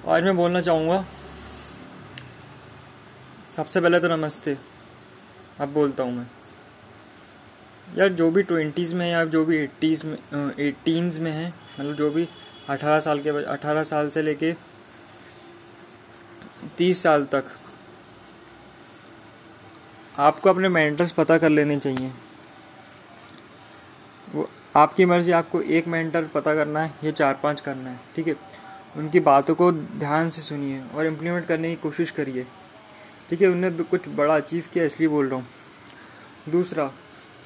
आज मैं बोलना चाहूँगा, सबसे पहले तो नमस्ते। अब बोलता हूँ मैं। यार, जो भी ट्वेंटीज़ में है, या जो भी एट्टीज़ में एटीनज़ में है मतलब जो भी अठारह साल के अठारह साल से लेके तीस साल तक, आपको अपने मेंटर्स पता कर लेने चाहिए। वो, आपकी मर्ज़ी, आपको एक मेंटर पता करना है, या चार पाँच करना है, ठीक है? उनकी बातों को ध्यान से सुनिए और इम्प्लीमेंट करने की कोशिश करिए। ठीक है, उनने कुछ बड़ा अचीव किया, इसलिए बोल रहा हूँ। दूसरा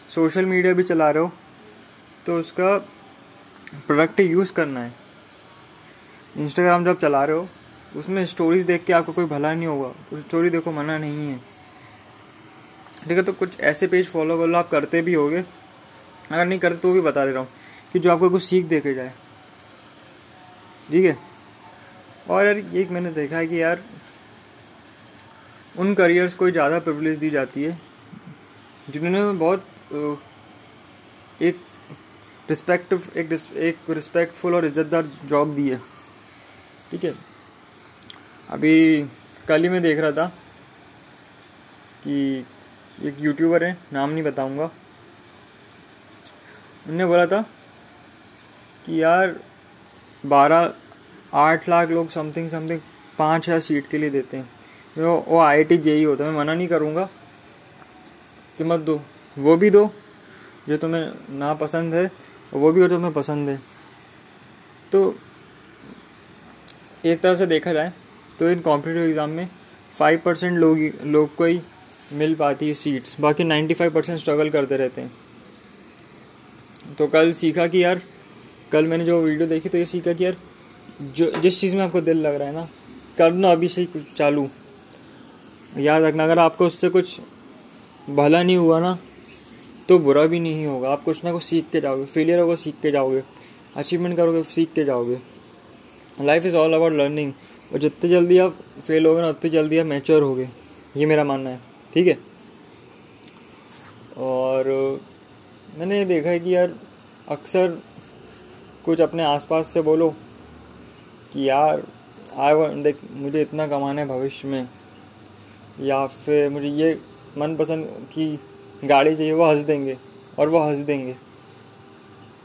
सोशल मीडिया भी चला रहे हो तो उसका प्रोडक्ट यूज़ करना है। इंस्टाग्राम जब चला रहे हो, उसमें स्टोरीज देख के आपको कोई भला नहीं होगा। उस स्टोरी देखो, मना नहीं है। ठीक है तो कुछ ऐसे पेज फॉलो कर लो, आप करते भी होगे। अगर नहीं करते तो भी बता दे रहा हूँ कि जो आपको कुछ सीख दे के जाए। ठीक है? और यार एक मैंने देखा है कि यार, उन करियर्स को ज़्यादा प्रिवलेज दी जाती है, जिन्होंने बहुत एक रिस्पेक्टिव एक एक रिस्पेक्टफुल और इज्जतदार जॉब दी है। ठीक है? अभी कल ही मैं देख रहा था कि एक यूट्यूबर है, नाम नहीं बताऊँगा। उनने बोला था कि यार, बारह आठ लाख लोग समथिंग समथिंग पाँच हज़ार सीट के लिए देते हैं। वो वो आई टी जेई होता है, मैं मना नहीं करूँगा। कि मत दो। वो भी दो, जो तुम्हें ना पसंद है, वो भी हो जो तुम्हें पसंद है। तो एक तरह से देखा जाए तो इन कॉम्पिटेटिव एग्ज़ाम में फाइव परसेंट लोग लोग को ही मिल पाती है सीट्स बाकी नाइन्टी फाइव परसेंट स्ट्रगल करते रहते हैं। तो कल सीखा कि यार, कल मैंने जो वीडियो देखी तो ये सीखा कि यार जो, जिस चीज़ में आपको दिल लग रहा है ना, करना अभी से ही कुछ चालू। याद रखना, अगर आपको उससे कुछ भला नहीं हुआ ना तो बुरा भी नहीं होगा। आप कुछ ना कुछ सीख के जाओगे फेलियर होगा, सीख के जाओगे। अचीवमेंट करोगे, सीख के जाओगे। Life is all about learning और जितने जल्दी आप फेल होगे ना, उतनी जल्दी आप मैच्योर होगे। ये मेरा मानना है, ठीक है? और मैंने ये देखा है कि यार, अक्सर कुछ अपने आसपास से बोलो कि यार आई देख मुझे इतना कमाना है भविष्य में। या फिर मुझे ये मनपसंद की गाड़ी चाहिए वो हंस देंगे और वो हंस देंगे।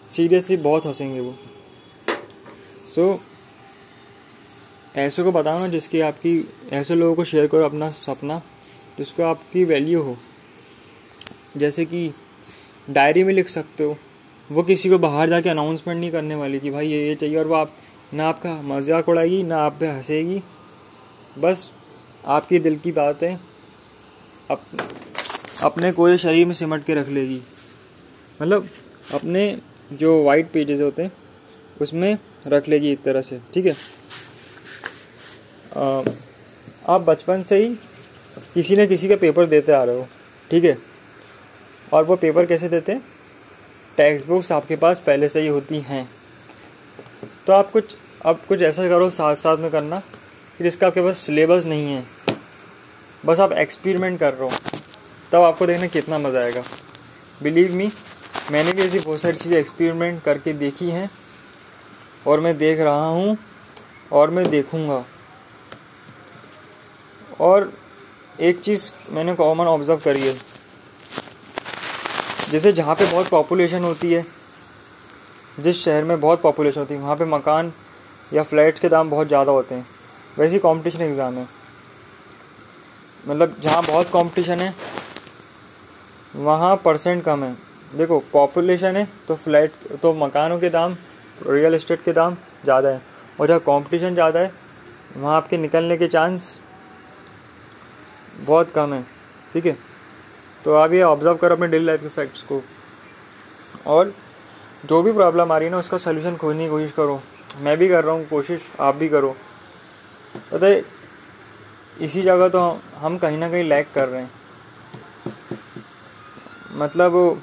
सीरियसली बहुत हंसेंगे वो। सो so, ऐसे को बताओ ना जिसकी आपकी ऐसे लोगों को शेयर करो अपना सपना जिसको आपकी वैल्यू हो। जैसे कि डायरी में लिख सकते हो वो किसी को बाहर जाके अनाउंसमेंट नहीं करने वाली कि भाई ये ये चाहिए और वो आप ना आपका मज़ाक उड़ाएगी ना आप पे हंसेगी। बस आपकी दिल की बातें अप, अपने कोई शरीर में सिमट के रख लेगी। मतलब अपने जो वाइट पेजेस होते हैं उसमें रख लेगी एक तरह से ठीक है? आप बचपन से ही किसी न किसी का पेपर देते आ रहे हो ठीक है? और वो पेपर कैसे देते हैं? टेक्स्ट बुक्स आपके पास पहले से ही होती हैं। तो आप कुछ अब कुछ ऐसा करो साथ साथ में करना कि जिसका आपके पास सिलेबस नहीं है। बस आप एक्सपेरिमेंट कर रहे हो। तब आपको देखना कितना मज़ा आएगा। बिलीव मी मैंने भी ऐसी बहुत सारी चीज़ें एक्सपेरिमेंट करके देखी हैं और मैं देख रहा हूँ और मैं देखूँगा। और एक चीज़ मैंने कॉमन ऑब्ज़र्व करी है। जैसे जहाँ पे बहुत पॉपुलेशन होती है जिस शहर में बहुत पॉपुलेशन होती है, वहाँ पे मकान या फ्लैट्स के दाम बहुत ज़्यादा होते हैं। वैसे ही कॉम्पिटिशन एग्ज़ाम है। मतलब जहाँ बहुत कंपटीशन है, वहाँ परसेंट कम है। देखो पॉपुलेशन है तो फ्लैट तो मकानों के दाम रियल इस्टेट के दाम ज़्यादा है। और जहाँ कंपटीशन ज़्यादा है, वहाँ आपके निकलने के चांस बहुत कम है। ठीक है? तो आप ये ऑब्ज़र्व करो अपने डेली लाइफ के फैक्ट्स को। और जो भी प्रॉब्लम आ रही है ना, उसका सोल्यूशन खोजने की कोशिश करो। मैं भी कर रहा हूँ, कोशिश आप भी करो। पता है, इसी जगह तो हम कहीं ना कहीं लैक कर रहे हैं। मतलब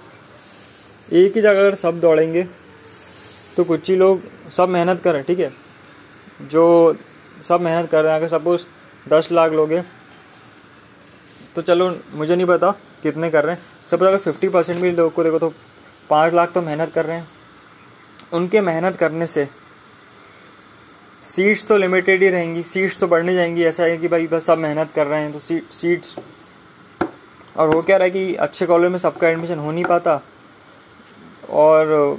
एक ही जगह अगर सब दौड़ेंगे तो कुछ ही लोग सब मेहनत करें, ठीक है? जो सब मेहनत कर रहे हैं, अगर सपोज़ दस लाख लोग हैं तो चलो, मुझे नहीं पता कितने कर रहे हैं। सपोज़ अगर फिफ्टी परसेंट भी लोग को देखो तो पाँच लाख तो मेहनत कर रहे हैं। उनके मेहनत करने से सीट्स तो लिमिटेड ही रहेंगी सीट्स तो बढ़ने जाएँगी। ऐसा है कि भाई बस सब मेहनत कर रहे हैं तो सीट सीट्स और वो क्या रहा है कि अच्छे कॉलेज में सबका एडमिशन हो नहीं पाता। और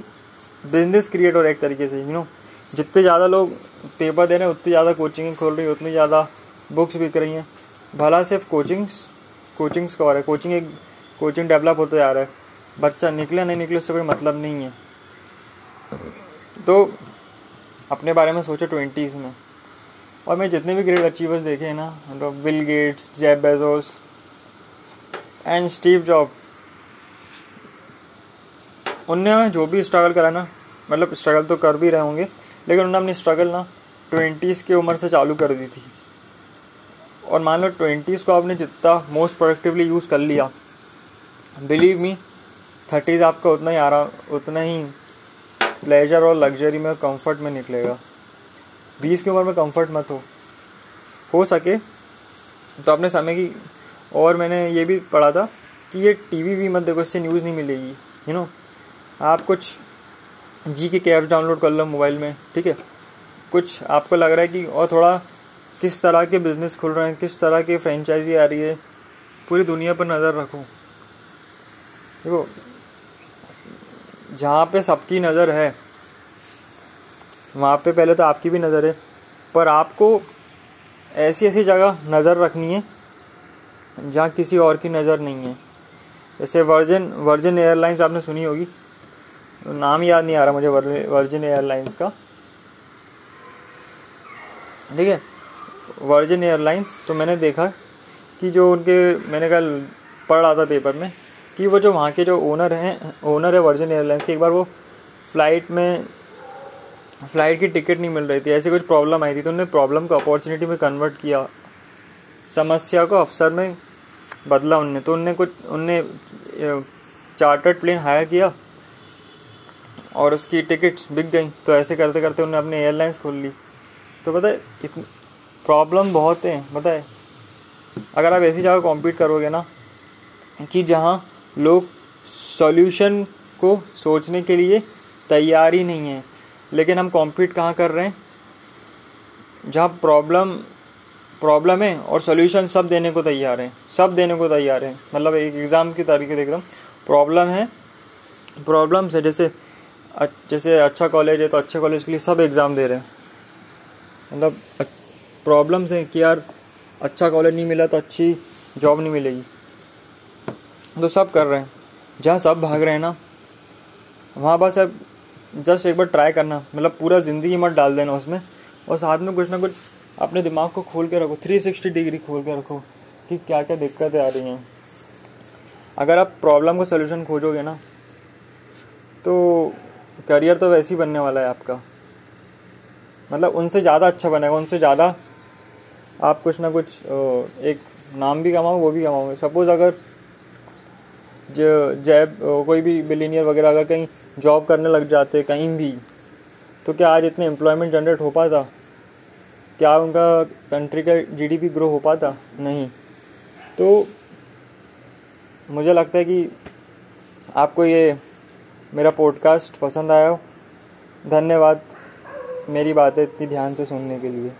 बिज़नेस क्रिएट हो रहा है एक तरीके से यू नो जितने ज़्यादा लोग पेपर दे रहे हैं, उतनी ज़्यादा कोचिंग खोल रही है, उतनी ज़्यादा बुक्स बिक रही हैं। भला सिर्फ़ कोचिंग्स कोचिंग्स का हो रहा है। कोचिंग एक कोचिंग डेवलप होते जा रहा है। बच्चा निकले, नहीं निकले, उससे कोई मतलब नहीं है। तो अपने बारे में सोचो ट्वेंटीज़ में। और मैं जितने भी ग्रेट अचीवर्स देखे हैं ना मतलब Bill Gates Jeff Bezos and Steve Jobs उनने जो भी स्ट्रगल करा ना मतलब स्ट्रगल तो कर भी रहे होंगे, लेकिन उन्होंने अपनी स्ट्रगल ना ट्वेंटीज़ की उम्र से चालू कर दी थी। और मान लो ट्वेंटीज़ को आपने जितना मोस्ट प्रोडक्टिवली यूज़ कर लिया बिलीव मी थर्टीज़ आपका उतना ही आराम, उतना ही प्लेजर और लग्जरी में कंफर्ट में निकलेगा। बीस की उम्र में कंफर्ट मत हो। हो सके। तो अपने समय की, और मैंने ये भी पढ़ा था कि ये टीवी भी मत देखो, इससे न्यूज़ नहीं मिलेगी यू नो आप कुछ जी के कैब डाउनलोड कर लो मोबाइल में, ठीक है? कुछ आपको लग रहा है कि, और थोड़ा किस तरह के बिज़नेस खुल रहे हैं, किस तरह की फ्रेंचाइजी आ रही है, पूरी दुनिया पर नज़र रखो। देखो जहाँ पे सबकी नज़र है, वहाँ पे पहले तो आपकी भी नज़र है, पर आपको ऐसी ऐसी जगह नज़र रखनी है, जहाँ किसी और की नज़र नहीं है। जैसे वर्जिन वर्जिन एयरलाइंस आपने सुनी होगी। नाम याद नहीं आ रहा मुझे वर्जिन एयरलाइंस का। ठीक है? वर्जिन एयरलाइंस तो मैंने देखा कि जो उनके, मैंने कल पढ़ रहा था पेपर में कि वो जो वहाँ के जो ओनर हैं ओनर है वर्जिन एयरलाइंस के, एक बार वो फ़्लाइट में फ़्लाइट की टिकट नहीं मिल रही थी, ऐसी कुछ प्रॉब्लम आई थी तो उन्होंने प्रॉब्लम को अपॉर्चुनिटी में कन्वर्ट किया। समस्या को अवसर में बदला उनने तो उनने कुछ, उनने चार्टर्ड प्लेन हायर किया और उसकी टिकट्स बिक गई। तो ऐसे करते करते उन्होंने अपनी एयरलाइंस खोल ली। तो पता है प्रॉब्लम बहुत है, पता है। अगर आप ऐसी जगह कॉम्पीट करोगे ना, कि जहाँ लोग सॉल्यूशन को सोचने के लिए तैयार ही नहीं है। लेकिन हम कॉम्पीट कहाँ कर रहे हैं? जहाँ प्रॉब्लम प्रॉब्लम है और सॉल्यूशन सब देने को तैयार हैं। सब देने को तैयार हैं। मतलब एक एग्ज़ाम की तरीके देख रहा हूँ। प्रॉब्लम है। प्रॉब्लम से जैसे जैसे अच्छा कॉलेज है तो अच्छे कॉलेज के लिए सब एग्ज़ाम दे रहे हैं। मतलब प्रॉब्लम्स हैं कि यार अच्छा कॉलेज नहीं मिला तो अच्छी जॉब नहीं मिलेगी। तो सब कर रहे हैं। जहाँ सब भाग रहे हैं ना, वहाँ बस अब जस्ट एक बार ट्राई करना। मतलब पूरा ज़िंदगी मत डाल देना उसमें। और साथ में कुछ ना कुछ अपने दिमाग को खोल के रखो। थ्री सिक्सटी डिग्री खोल के रखो कि क्या क्या दिक्कतें आ रही हैं। अगर आप प्रॉब्लम का सोल्यूशन खोजोगे ना तो करियर तो वैसे ही बनने वाला है आपका। मतलब उनसे ज़्यादा अच्छा बनेगा, उनसे ज़्यादा आप कुछ ना कुछ एक नाम भी कमाओ, वो भी कमाओगे। सपोज़ अगर जो, जैब कोई भी बिलीनियर वगैरह अगर कहीं जॉब करने लग जाते, कहीं भी तो क्या आज इतने एम्प्लॉयमेंट जनरेट हो पाता? क्या उनका कंट्री का जीडीपी ग्रो हो पाता? नहीं। तो मुझे लगता है कि आपको ये मेरा पॉडकास्ट पसंद आया हो। धन्यवाद। मेरी बातें इतनी ध्यान से सुनने के लिए।